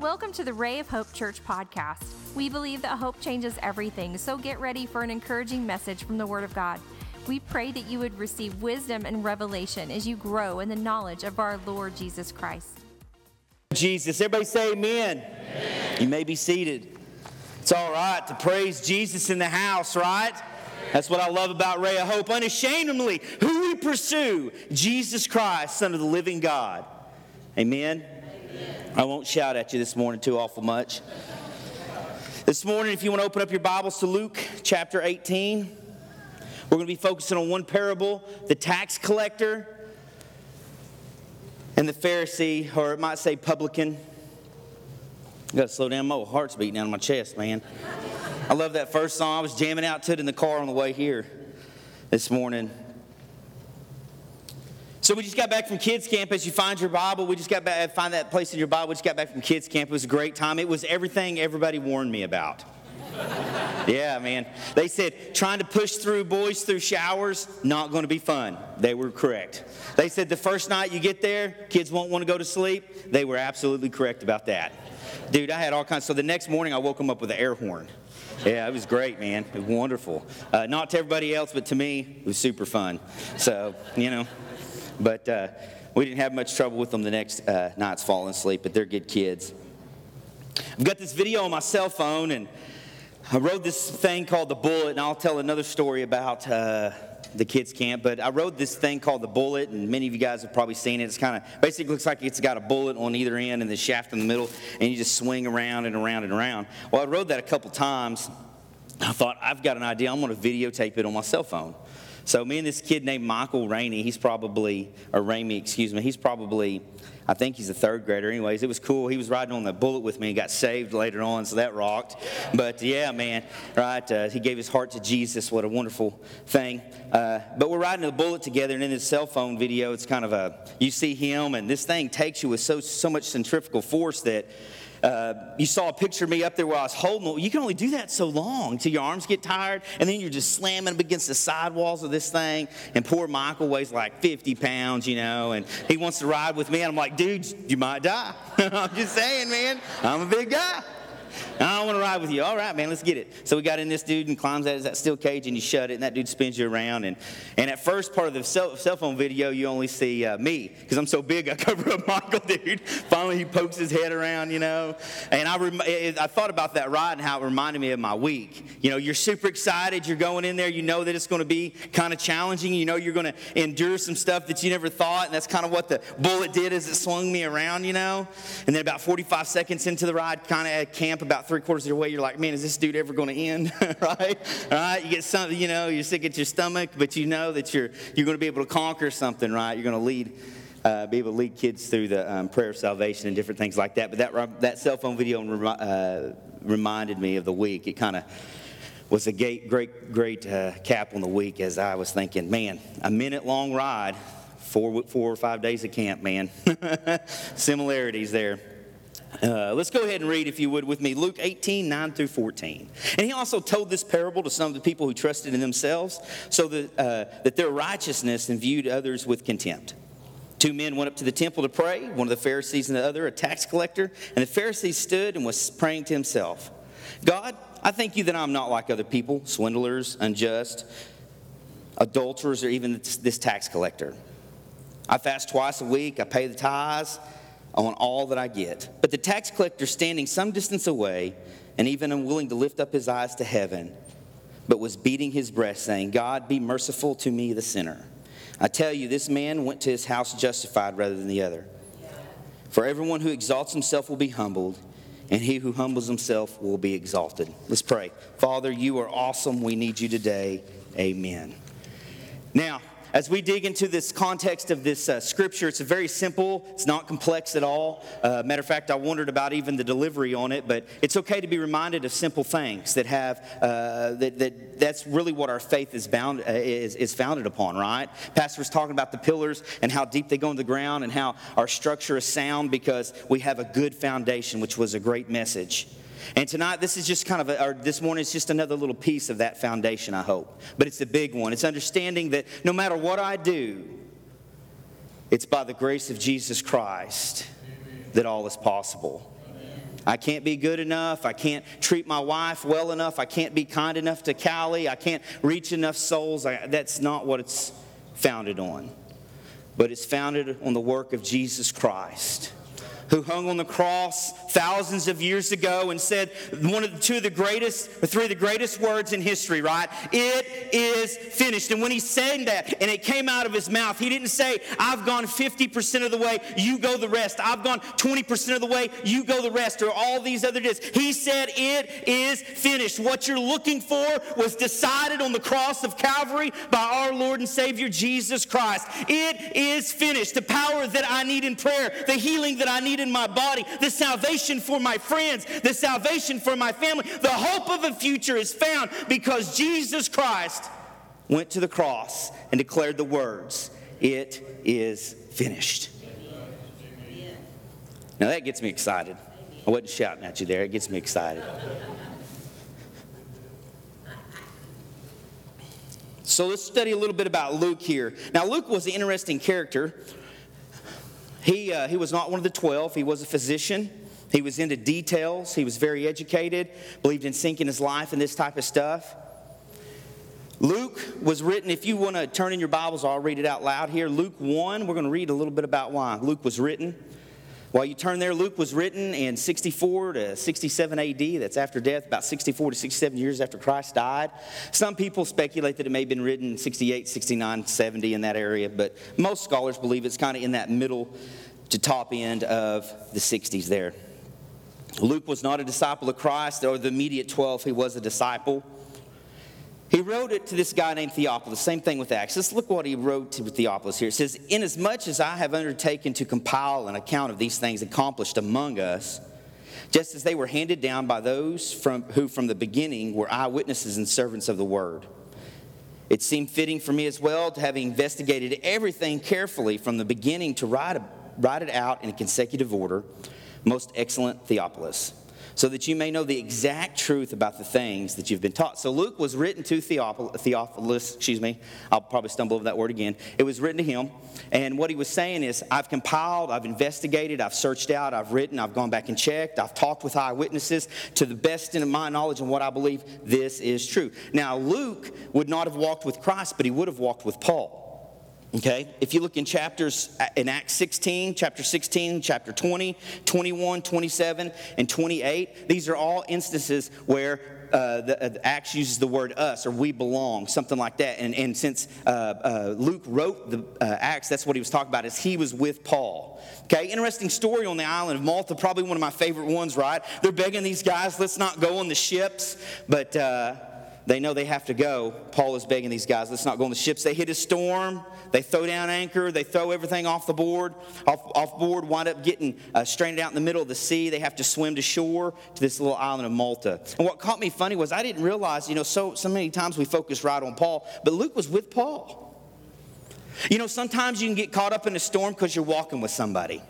Welcome to the Ray of Hope Church podcast. We believe that hope changes everything, so get ready for an encouraging message from the Word of God. We pray that you would receive wisdom and revelation as you grow in the knowledge of our Lord Jesus Christ. Jesus. Everybody say amen. amen. You may be seated. It's all right to praise Jesus in the house, right? That's what I love about Ray of Hope. Unashamedly, who we pursue, Jesus Christ, Son of the living God. Amen. I won't shout at you this morning too awful much. This morning, if you want to open up your Bibles to Luke chapter 18, we're going to be focusing on one parable the tax collector and the Pharisee, or it might say publican. I got to slow down. My heart's beating down in my chest, man. I love that first song. I was jamming out to it in the car on the way here this morning. So we just got back from kids camp. As you find your Bible, we just got back. Find that place in your Bible. We just got back from kids camp. It was a great time. It was everything everybody warned me about. yeah, man. They said trying to push through boys through showers not going to be fun. They were correct. They said the first night you get there, kids won't want to go to sleep. They were absolutely correct about that. Dude, I had all kinds. So the next morning, I woke them up with an air horn. Yeah, it was great, man. It was wonderful. Uh, not to everybody else, but to me, it was super fun. So, you know. But uh, we didn't have much trouble with them the next uh, nights falling asleep, but they're good kids. I've got this video on my cell phone, and I rode this thing called The Bullet, and I'll tell another story about uh, the kids' camp. But I rode this thing called The Bullet, and many of you guys have probably seen it. It's kind of basically looks like it's got a bullet on either end and the shaft in the middle, and you just swing around and around and around. Well, I rode that a couple times. I thought, I've got an idea. I'm going to videotape it on my cell phone. So me and this kid named Michael Rainey, he's probably, or Ramey, excuse me, he's probably, I think he's a third grader. Anyways, it was cool. He was riding on the bullet with me and got saved later on, so that rocked. But yeah, man, right? Uh, he gave his heart to Jesus. What a wonderful thing. Uh, but we're riding the bullet together, and in this cell phone video, it's kind of a, you see him, and this thing takes you with so, so much centrifugal force that uh, you saw a picture of me up there where I was holding. You can only do that so long until your arms get tired, and then you're just slamming up against the sidewalls of this thing. And poor Michael weighs like 50 pounds, you know, and he wants to ride with me. And I'm like, dude, you might die. I'm just saying, man, I'm a big guy. I don't want to ride with you. All right, man, let's get it. So we got in this dude and climbs out of that steel cage and you shut it, and that dude spins you around. And, and at first part of the cell, cell phone video, you only see uh, me because I'm so big, I cover up Michael, dude. Finally, he pokes his head around, you know. And I, rem- I thought about that ride and how it reminded me of my week. You know, you're super excited, you're going in there, you know that it's going to be kind of challenging, you know you're going to endure some stuff that you never thought, and that's kind of what the bullet did as it swung me around, you know. And then about 45 seconds into the ride, kind of at about three quarters of your way, you're like, man, is this dude ever going to end? right? Right? You get something, you know, you're sick at your stomach, but you know that you're you're going to be able to conquer something, right? You're going to lead. Uh, be able to lead kids through the um, prayer of salvation and different things like that. But that, that cell phone video uh, reminded me of the week. It kind of was a great, great, great uh, cap on the week as I was thinking, man, a minute long ride, four, four or five days of camp, man. Similarities there. Uh, let's go ahead and read, if you would, with me Luke 18, 9 through 14. And he also told this parable to some of the people who trusted in themselves, so that, uh, that their righteousness and viewed others with contempt. Two men went up to the temple to pray, one of the Pharisees and the other, a tax collector. And the Pharisee stood and was praying to himself God, I thank you that I'm not like other people, swindlers, unjust, adulterers, or even this tax collector. I fast twice a week, I pay the tithes on all that I get. But the tax collector, standing some distance away, and even unwilling to lift up his eyes to heaven, but was beating his breast, saying, God, be merciful to me, the sinner. I tell you, this man went to his house justified rather than the other. For everyone who exalts himself will be humbled, and he who humbles himself will be exalted. Let's pray. Father, you are awesome. We need you today. Amen. Now, as we dig into this context of this uh, scripture, it's very simple. It's not complex at all. Uh, matter of fact, I wondered about even the delivery on it, but it's okay to be reminded of simple things that have uh, that, that that's really what our faith is bound uh, is, is founded upon, right? Pastor was talking about the pillars and how deep they go in the ground and how our structure is sound because we have a good foundation, which was a great message. And tonight, this is just kind of, a, or this morning, it's just another little piece of that foundation, I hope. But it's a big one. It's understanding that no matter what I do, it's by the grace of Jesus Christ that all is possible. I can't be good enough. I can't treat my wife well enough. I can't be kind enough to Callie. I can't reach enough souls. I, that's not what it's founded on. But it's founded on the work of Jesus Christ who hung on the cross thousands of years ago and said one of the two of the greatest, three of the greatest words in history, right? It is finished. And when he said that and it came out of his mouth, he didn't say, I've gone 50% of the way, you go the rest. I've gone 20% of the way, you go the rest, or all these other days. He said, It is finished. What you're looking for was decided on the cross of Calvary by our Lord and Savior Jesus Christ. It is finished. The power that I need in prayer, the healing that I need in my body, the salvation for my friends, the salvation for my family. The hope of a future is found because Jesus Christ went to the cross and declared the words, It is finished. Now that gets me excited. I wasn't shouting at you there, it gets me excited. So let's study a little bit about Luke here. Now, Luke was an interesting character. He, uh, he was not one of the 12, he was a physician. He was into details. He was very educated, believed in sinking his life and this type of stuff. Luke was written, if you want to turn in your Bibles, I'll read it out loud here. Luke 1, we're going to read a little bit about why Luke was written. While you turn there, Luke was written in 64 to 67 AD. That's after death, about 64 to 67 years after Christ died. Some people speculate that it may have been written 68, 69, 70 in that area, but most scholars believe it's kind of in that middle to top end of the 60s there. Luke was not a disciple of Christ or the immediate 12, he was a disciple. He wrote it to this guy named Theophilus. Same thing with Acts. Let's look what he wrote to Theophilus here. It says, Inasmuch as I have undertaken to compile an account of these things accomplished among us, just as they were handed down by those from, who from the beginning were eyewitnesses and servants of the word. It seemed fitting for me as well to have investigated everything carefully from the beginning to write, write it out in a consecutive order. Most excellent Theophilus so that you may know the exact truth about the things that you've been taught. So Luke was written to Theophilus, excuse me. I'll probably stumble over that word again. It was written to him, and what he was saying is, I've compiled, I've investigated, I've searched out, I've written, I've gone back and checked, I've talked with eyewitnesses to the best of my knowledge and what I believe this is true. Now, Luke would not have walked with Christ, but he would have walked with Paul. Okay, if you look in chapters in Acts 16, chapter 16, chapter 20, 21, 27, and 28, these are all instances where uh, the, uh, Acts uses the word us or we belong, something like that. And, and since uh, uh Luke wrote the uh, Acts, that's what he was talking about, is he was with Paul. Okay, interesting story on the island of Malta, probably one of my favorite ones, right? They're begging these guys, let's not go on the ships, but uh, they know they have to go. Paul is begging these guys, let's not go on the ships. They hit a storm. They throw down anchor. They throw everything off the board, off, off board, wind up getting uh, stranded out in the middle of the sea. They have to swim to shore to this little island of Malta. And what caught me funny was I didn't realize, you know, so, so many times we focus right on Paul, but Luke was with Paul. You know, sometimes you can get caught up in a storm because you're walking with somebody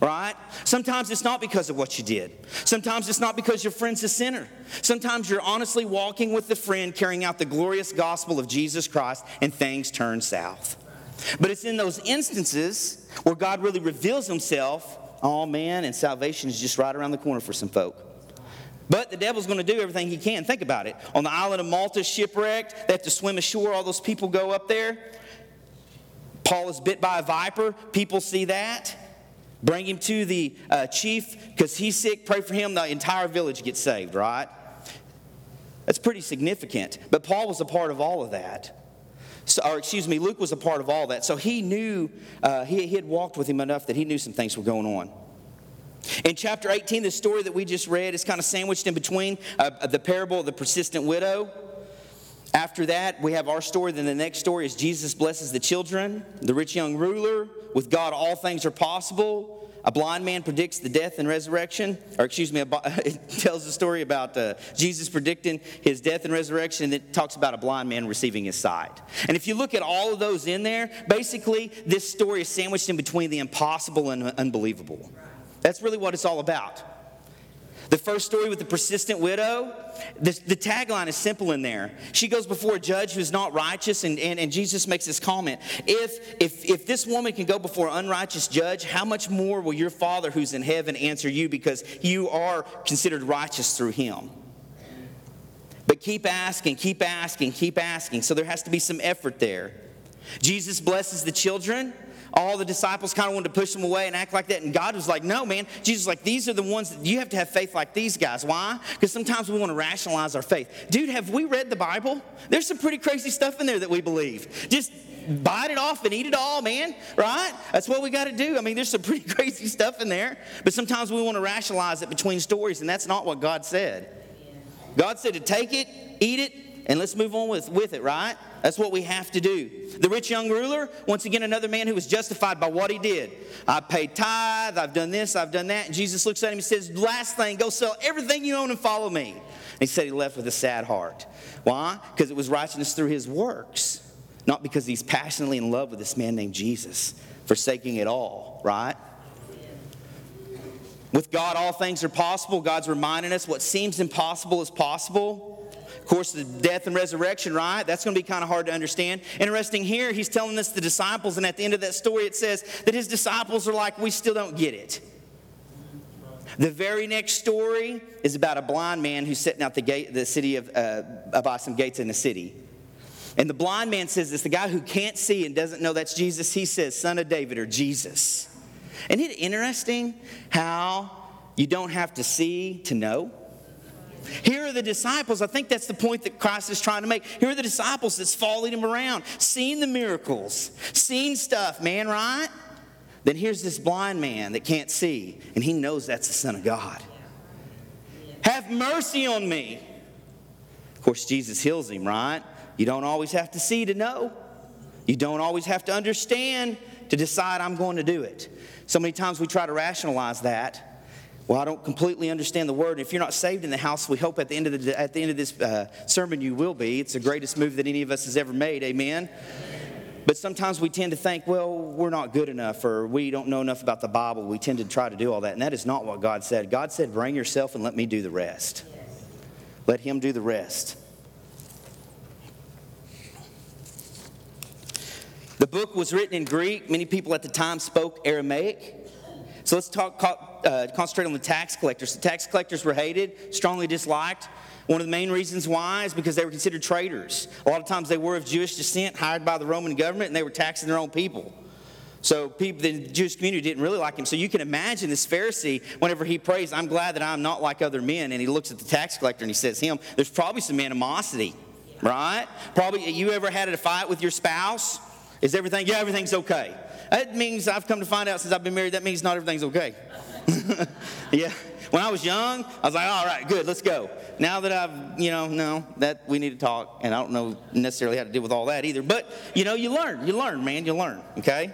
right? Sometimes it's not because of what you did. Sometimes it's not because your friend's a sinner. Sometimes you're honestly walking with a friend carrying out the glorious gospel of Jesus Christ and things turn south. But it's in those instances where God really reveals himself, oh man, and salvation is just right around the corner for some folk. But the devil's going to do everything he can. Think about it. On the island of Malta, shipwrecked, they have to swim ashore. All those people go up there. Paul is bit by a viper. People see that. Bring him to the uh, chief because he's sick. Pray for him. The entire village gets saved, right? That's pretty significant. But Paul was a part of all of that. So, or excuse me, Luke was a part of all that. So he knew, uh, he, he had walked with him enough that he knew some things were going on. In chapter 18, the story that we just read is kind of sandwiched in between uh, the parable of the persistent widow. After that, we have our story. Then the next story is Jesus blesses the children, the rich young ruler, with God, all things are possible. A blind man predicts the death and resurrection, or excuse me, it tells the story about uh, Jesus predicting his death and resurrection, and it talks about a blind man receiving his sight. And if you look at all of those in there, basically, this story is sandwiched in between the impossible and unbelievable. That's really what it's all about. The first story with the persistent widow, the, the, tagline is simple in there. She goes before a judge who's not righteous, and, and, and Jesus makes this comment if, if, if this woman can go before an unrighteous judge, how much more will your Father who's in heaven answer you because you are considered righteous through him? But keep asking, keep asking, keep asking. So there has to be some effort there. Jesus blesses the children all the disciples kind of wanted to push them away and act like that. And God was like, no, man. Jesus was like, these are the ones that you have to have faith like these guys. Why? Because sometimes we want to rationalize our faith. Dude, have we read the Bible? There's some pretty crazy stuff in there that we believe. Just bite it off and eat it all, man, right? That's what we got to do. I mean, there's some pretty crazy stuff in there, but sometimes we want to rationalize it between stories, and that's not what God said. God said to take it, eat it, and let's move on with, with it, right? That's what we have to do. The rich young ruler, once again, another man who was justified by what he did. I paid tithe, I've done this, I've done that. And Jesus looks at him and says, Last thing, go sell everything you own and follow me. And he said he left with a sad heart. Why? Because it was righteousness through his works, not because he's passionately in love with this man named Jesus, forsaking it all, right? With God, all things are possible. God's reminding us what seems impossible is possible. Course, the death and resurrection, right? That's going to be kind of hard to understand. Interesting here, he's telling to the disciples, and at the end of that story, it says that his disciples are like, We still don't get it. The very next story is about a blind man who's sitting out the gate, the city of, uh, by some gates in the city. And the blind man says this the guy who can't see and doesn't know that's Jesus, he says, Son of David or Jesus. Isn't it interesting how you don't have to see to know? Here are the disciples. I think that's the point that Christ is trying to make. Here are the disciples that's following him around, seeing the miracles, seeing stuff, man, right? Then here's this blind man that can't see, and he knows that's the Son of God. Have mercy on me. Of course, Jesus heals him, right? You don't always have to see to know. You don't always have to understand to decide I'm going to do it. So many times we try to rationalize that well, I don't completely understand the word. If you're not saved in the house, we hope at the end of, the, at the end of this uh, sermon you will be. It's the greatest move that any of us has ever made. Amen. But sometimes we tend to think, well, we're not good enough or we don't know enough about the Bible. We tend to try to do all that. And that is not what God said. God said, bring yourself and let me do the rest. Let Him do the rest. The book was written in Greek. Many people at the time spoke Aramaic. So let's talk, uh, concentrate on the tax collectors. The tax collectors were hated, strongly disliked. One of the main reasons why is because they were considered traitors. A lot of times they were of Jewish descent, hired by the Roman government, and they were taxing their own people. So people, the Jewish community didn't really like him. So you can imagine this Pharisee, whenever he prays, I'm glad that I'm not like other men, and he looks at the tax collector and he says, him, there's probably some animosity, right? Probably, you ever had a fight with your spouse? Is everything, yeah, everything's okay. That means I've come to find out since I've been married, that means not everything's okay. yeah. When I was young, I was like, all right, good, let's go. Now that I've, you know, no, that we need to talk, and I don't know necessarily how to deal with all that either. But, you know, you learn, you learn, man, you learn, okay?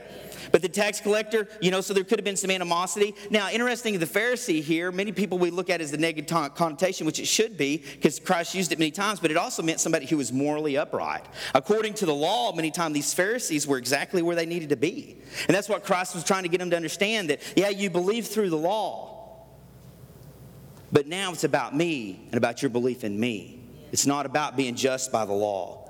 But the tax collector, you know, so there could have been some animosity. Now, interesting, the Pharisee here, many people we look at as the negative connotation, which it should be, because Christ used it many times, but it also meant somebody who was morally upright. According to the law, many times these Pharisees were exactly where they needed to be. And that's what Christ was trying to get them to understand that, yeah, you believe through the law, but now it's about me and about your belief in me. It's not about being just by the law.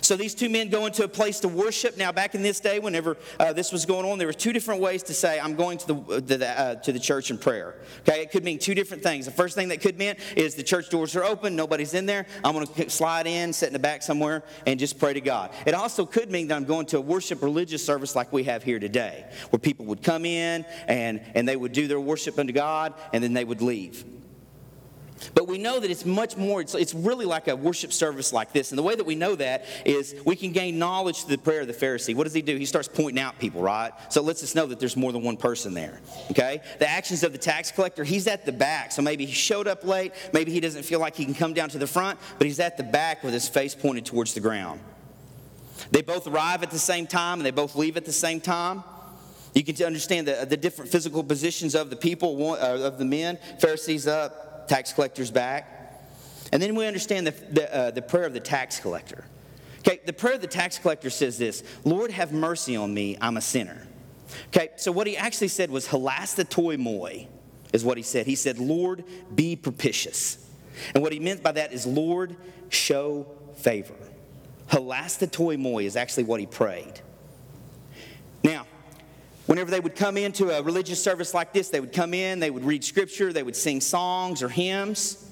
So these two men go into a place to worship. Now, back in this day, whenever uh, this was going on, there were two different ways to say, I'm going to the, uh, the uh, to the church in prayer. Okay, it could mean two different things. The first thing that could mean is the church doors are open, nobody's in there. I'm going to slide in, sit in the back somewhere, and just pray to God. It also could mean that I'm going to a worship religious service like we have here today, where people would come in and, and they would do their worship unto God, and then they would leave. But we know that it's much more, it's, it's really like a worship service like this. And the way that we know that is we can gain knowledge through the prayer of the Pharisee. What does he do? He starts pointing out people, right? So it lets us know that there's more than one person there. Okay? The actions of the tax collector, he's at the back. So maybe he showed up late. Maybe he doesn't feel like he can come down to the front, but he's at the back with his face pointed towards the ground. They both arrive at the same time and they both leave at the same time. You can understand the, the different physical positions of the people, uh, of the men. Pharisees up, tax collector's back. And then we understand the, the, uh, the prayer of the tax collector. Okay, the prayer of the tax collector says this Lord, have mercy on me, I'm a sinner. Okay, so what he actually said was toi moi, is what he said. He said, Lord, be propitious. And what he meant by that is, Lord, show favor. Hilastetoi moi is actually what he prayed. Now, whenever they would come into a religious service like this, they would come in, they would read scripture, they would sing songs or hymns.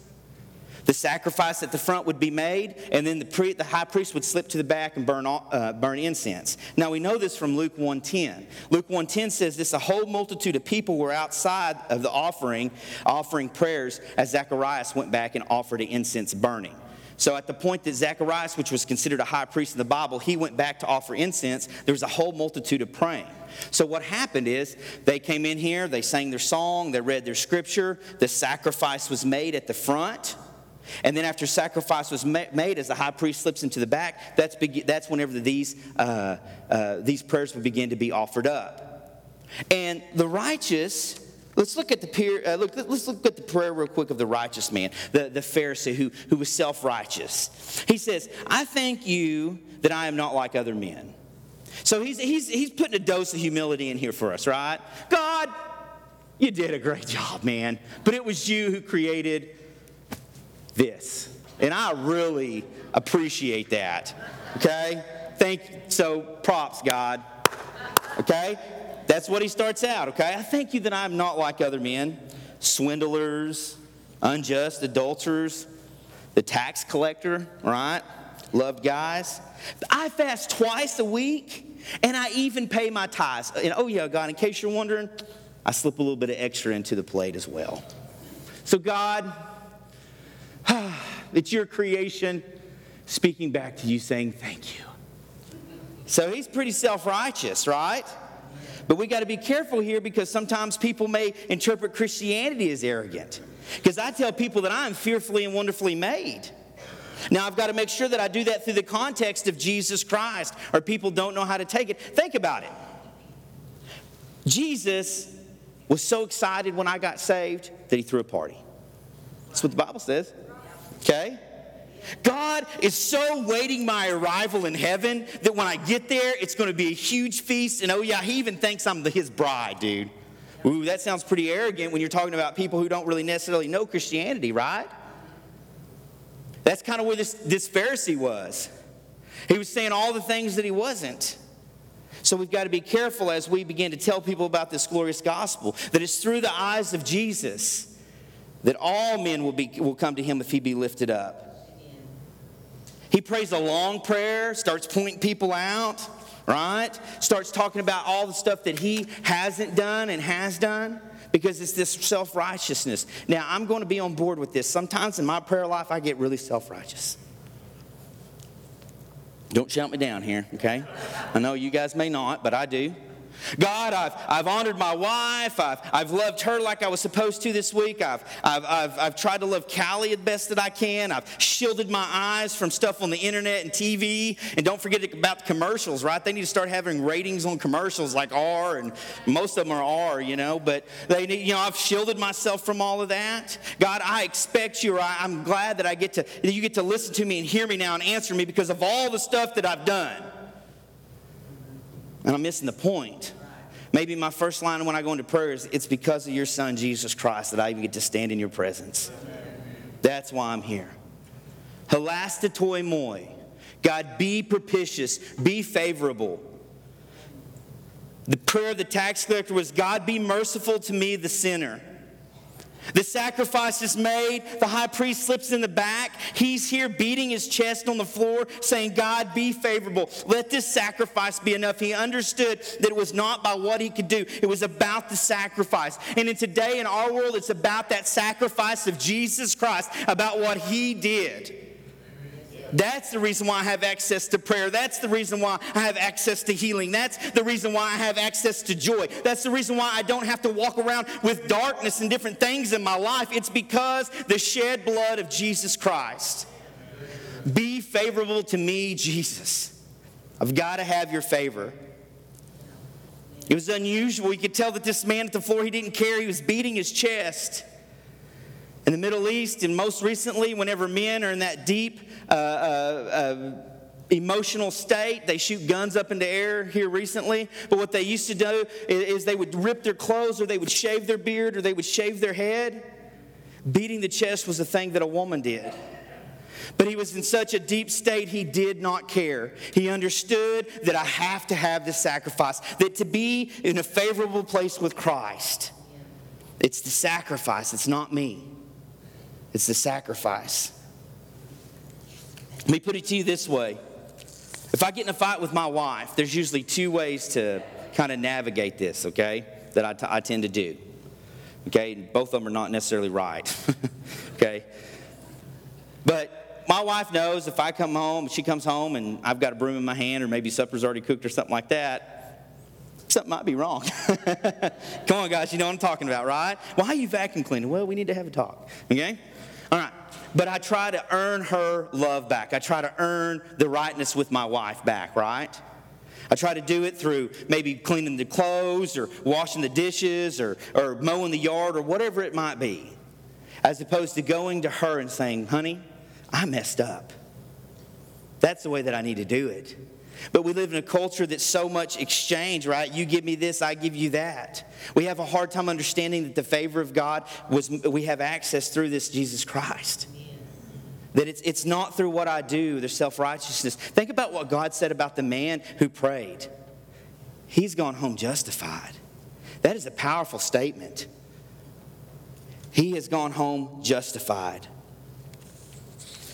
The sacrifice at the front would be made, and then the, pre- the high priest would slip to the back and burn, uh, burn incense. Now we know this from Luke 1:10. Luke 1:10 says this: a whole multitude of people were outside of the offering, offering prayers as Zacharias went back and offered an incense burning. So at the point that Zacharias, which was considered a high priest in the Bible, he went back to offer incense, there was a whole multitude of praying. So what happened is they came in here, they sang their song, they read their scripture, the sacrifice was made at the front. And then after sacrifice was made, as the high priest slips into the back, that's, that's whenever these, uh, uh, these prayers would begin to be offered up. And the righteous, let's look at the, peer, uh, look, let's look at the prayer real quick of the righteous man, the, the Pharisee who, who was self-righteous. He says, I thank you that I am not like other men. So he's, he's, he's putting a dose of humility in here for us, right? God, you did a great job, man. But it was you who created this. And I really appreciate that. Okay? Thank so props, God. Okay? That's what he starts out, okay? I thank you that I'm not like other men, swindlers, unjust adulterers, the tax collector, right? Loved guys. I fast twice a week and I even pay my tithes. And oh, yeah, God, in case you're wondering, I slip a little bit of extra into the plate as well. So, God, it's your creation speaking back to you saying thank you. So he's pretty self righteous, right? But we got to be careful here because sometimes people may interpret Christianity as arrogant. Because I tell people that I am fearfully and wonderfully made. Now, I've got to make sure that I do that through the context of Jesus Christ, or people don't know how to take it. Think about it. Jesus was so excited when I got saved that he threw a party. That's what the Bible says. Okay? God is so waiting my arrival in heaven that when I get there, it's going to be a huge feast. And oh, yeah, he even thinks I'm the, his bride, dude. Ooh, that sounds pretty arrogant when you're talking about people who don't really necessarily know Christianity, right? That's kind of where this, this Pharisee was. He was saying all the things that he wasn't. So we've got to be careful as we begin to tell people about this glorious gospel that it's through the eyes of Jesus that all men will, be, will come to him if he be lifted up. He prays a long prayer, starts pointing people out, right? Starts talking about all the stuff that he hasn't done and has done because it's this self righteousness. Now, I'm going to be on board with this. Sometimes in my prayer life, I get really self righteous. Don't shout me down here, okay? I know you guys may not, but I do. God, I've, I've honored my wife. I've, I've loved her like I was supposed to this week. I've, I've, I've, I've tried to love Callie as best that I can. I've shielded my eyes from stuff on the internet and TV. And don't forget about the commercials, right? They need to start having ratings on commercials like R, and most of them are R, you know. But they need, you know, I've shielded myself from all of that. God, I expect you, or I, I'm glad that I get to, that you get to listen to me and hear me now and answer me because of all the stuff that I've done. And I'm missing the point. Maybe my first line when I go into prayer is, It's because of your son, Jesus Christ, that I even get to stand in your presence. That's why I'm here. Hilastetoi moi. God, be propitious, be favorable. The prayer of the tax collector was, God, be merciful to me, the sinner. The sacrifice is made. The high priest slips in the back. He's here beating his chest on the floor, saying, God, be favorable. Let this sacrifice be enough. He understood that it was not by what he could do, it was about the sacrifice. And in today, in our world, it's about that sacrifice of Jesus Christ, about what he did. That's the reason why I have access to prayer. That's the reason why I have access to healing. That's the reason why I have access to joy. That's the reason why I don't have to walk around with darkness and different things in my life. It's because the shed blood of Jesus Christ. Be favorable to me, Jesus. I've got to have your favor. It was unusual. You could tell that this man at the floor, he didn't care. He was beating his chest. In the Middle East, and most recently, whenever men are in that deep uh, uh, uh, emotional state. They shoot guns up into air here recently. But what they used to do is they would rip their clothes or they would shave their beard or they would shave their head. Beating the chest was a thing that a woman did. But he was in such a deep state, he did not care. He understood that I have to have this sacrifice, that to be in a favorable place with Christ, it's the sacrifice, it's not me. It's the sacrifice. Let me put it to you this way if I get in a fight with my wife, there's usually two ways to kind of navigate this, okay, that I, t- I tend to do. Okay, both of them are not necessarily right. okay, but my wife knows if I come home, she comes home and I've got a broom in my hand, or maybe supper's already cooked or something like that, something might be wrong. Come on, guys, you know what I'm talking about, right? Why are you vacuum cleaning? Well, we need to have a talk, okay? All right. But I try to earn her love back. I try to earn the rightness with my wife back, right? I try to do it through maybe cleaning the clothes or washing the dishes or, or mowing the yard or whatever it might be, as opposed to going to her and saying, honey, I messed up. That's the way that I need to do it. But we live in a culture that's so much exchange, right? You give me this, I give you that. We have a hard time understanding that the favor of God was we have access through this Jesus Christ. That it's, it's not through what I do, the self righteousness. Think about what God said about the man who prayed. He's gone home justified. That is a powerful statement. He has gone home justified.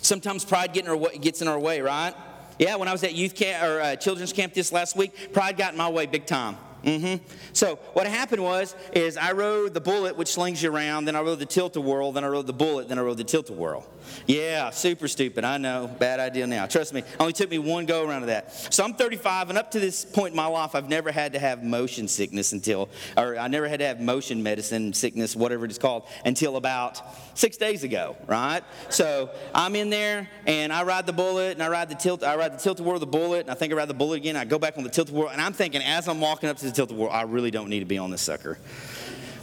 Sometimes pride gets in our way, right? Yeah, when I was at youth camp or uh, children's camp this last week, pride got in my way big time. Mm-hmm. So what happened was, is I rode the bullet, which slings you around. Then I rode the tilt-a-whirl. Then I rode the bullet. Then I rode the tilt-a-whirl. Yeah, super stupid. I know. Bad idea now. Trust me. Only took me one go around of that. So I'm 35, and up to this point in my life, I've never had to have motion sickness until, or I never had to have motion medicine sickness, whatever it is called, until about six days ago. Right. So I'm in there, and I ride the bullet, and I ride the tilt. I ride the tilt-a-whirl, the bullet, and I think I ride the bullet again. I go back on the tilt-a-whirl, and I'm thinking as I'm walking up to the tilt-a-whirl. I really don't need to be on this sucker.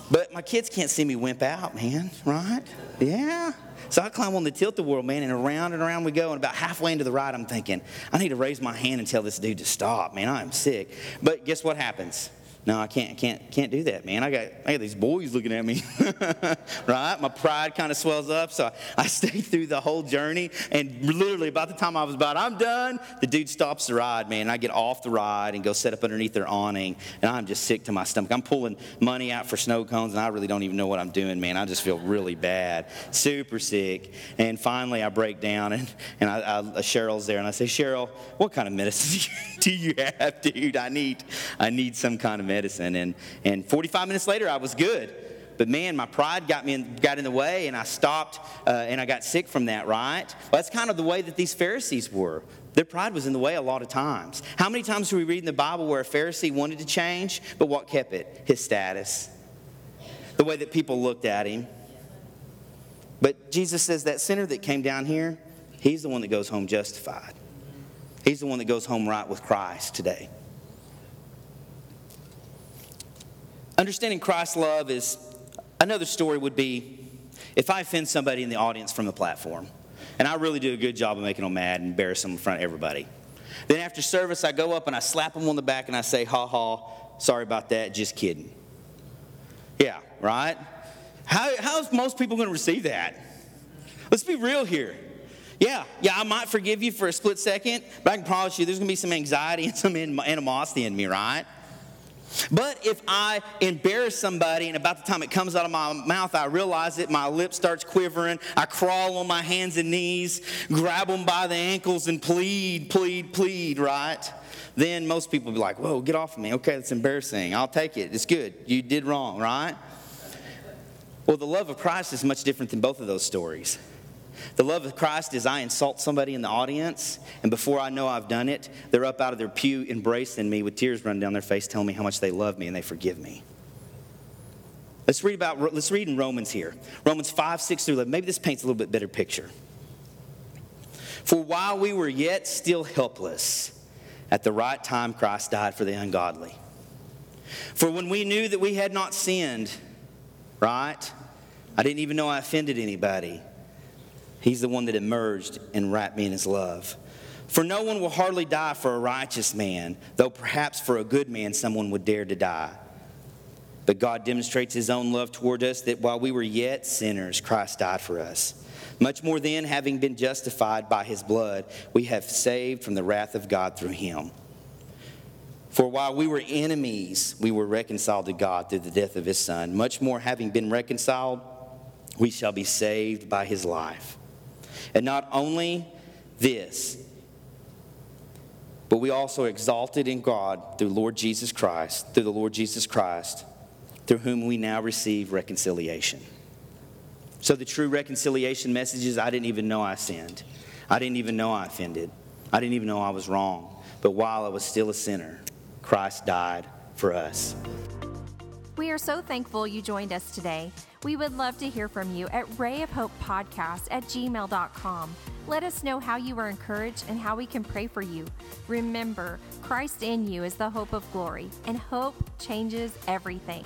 But my kids can't see me wimp out, man. Right? Yeah. So I climb on the tilt-a-whirl, man, and around and around we go. And about halfway into the ride, I'm thinking, I need to raise my hand and tell this dude to stop, man. I am sick. But guess what happens? No, I can't, can't, can't do that, man. I got, I got these boys looking at me, right? My pride kind of swells up, so I, I stay through the whole journey. And literally, about the time I was about, I'm done, the dude stops the ride, man. I get off the ride and go set up underneath their awning, and I'm just sick to my stomach. I'm pulling money out for snow cones, and I really don't even know what I'm doing, man. I just feel really bad, super sick. And finally, I break down, and, and I, I, uh, Cheryl's there, and I say, Cheryl, what kind of medicine do you have, dude? I need, I need some kind of medicine medicine. And, and 45 minutes later, I was good. But man, my pride got me in, got in the way, and I stopped, uh, and I got sick from that. Right? Well, that's kind of the way that these Pharisees were. Their pride was in the way a lot of times. How many times do we read in the Bible where a Pharisee wanted to change, but what kept it? His status, the way that people looked at him. But Jesus says that sinner that came down here, he's the one that goes home justified. He's the one that goes home right with Christ today. Understanding Christ's love is another story would be if I offend somebody in the audience from the platform, and I really do a good job of making them mad and embarrass them in front of everybody. Then after service, I go up and I slap them on the back and I say, ha ha, sorry about that, just kidding. Yeah, right? How, how's most people going to receive that? Let's be real here. Yeah, yeah, I might forgive you for a split second, but I can promise you there's going to be some anxiety and some animosity in me, right? But if I embarrass somebody and about the time it comes out of my mouth, I realize it, my lip starts quivering, I crawl on my hands and knees, grab them by the ankles and plead, plead, plead, right? Then most people be like, whoa, get off of me. Okay, that's embarrassing. I'll take it. It's good. You did wrong, right? Well, the love of Christ is much different than both of those stories. The love of Christ is I insult somebody in the audience, and before I know I've done it, they're up out of their pew embracing me with tears running down their face, telling me how much they love me and they forgive me. Let's read about let's read in Romans here. Romans 5, 6 through 11. Maybe this paints a little bit better picture. For while we were yet still helpless, at the right time Christ died for the ungodly. For when we knew that we had not sinned, right? I didn't even know I offended anybody. He's the one that emerged and wrapped me in his love. For no one will hardly die for a righteous man, though perhaps for a good man someone would dare to die. But God demonstrates his own love toward us that while we were yet sinners, Christ died for us. Much more then, having been justified by his blood, we have saved from the wrath of God through him. For while we were enemies, we were reconciled to God through the death of his Son. Much more, having been reconciled, we shall be saved by his life. And not only this, but we also exalted in God through Lord Jesus Christ, through the Lord Jesus Christ, through whom we now receive reconciliation. So the true reconciliation message is I didn't even know I sinned. I didn't even know I offended. I didn't even know I was wrong. But while I was still a sinner, Christ died for us. We are so thankful you joined us today. We would love to hear from you at rayofhopepodcast at gmail.com. Let us know how you were encouraged and how we can pray for you. Remember, Christ in you is the hope of glory, and hope changes everything.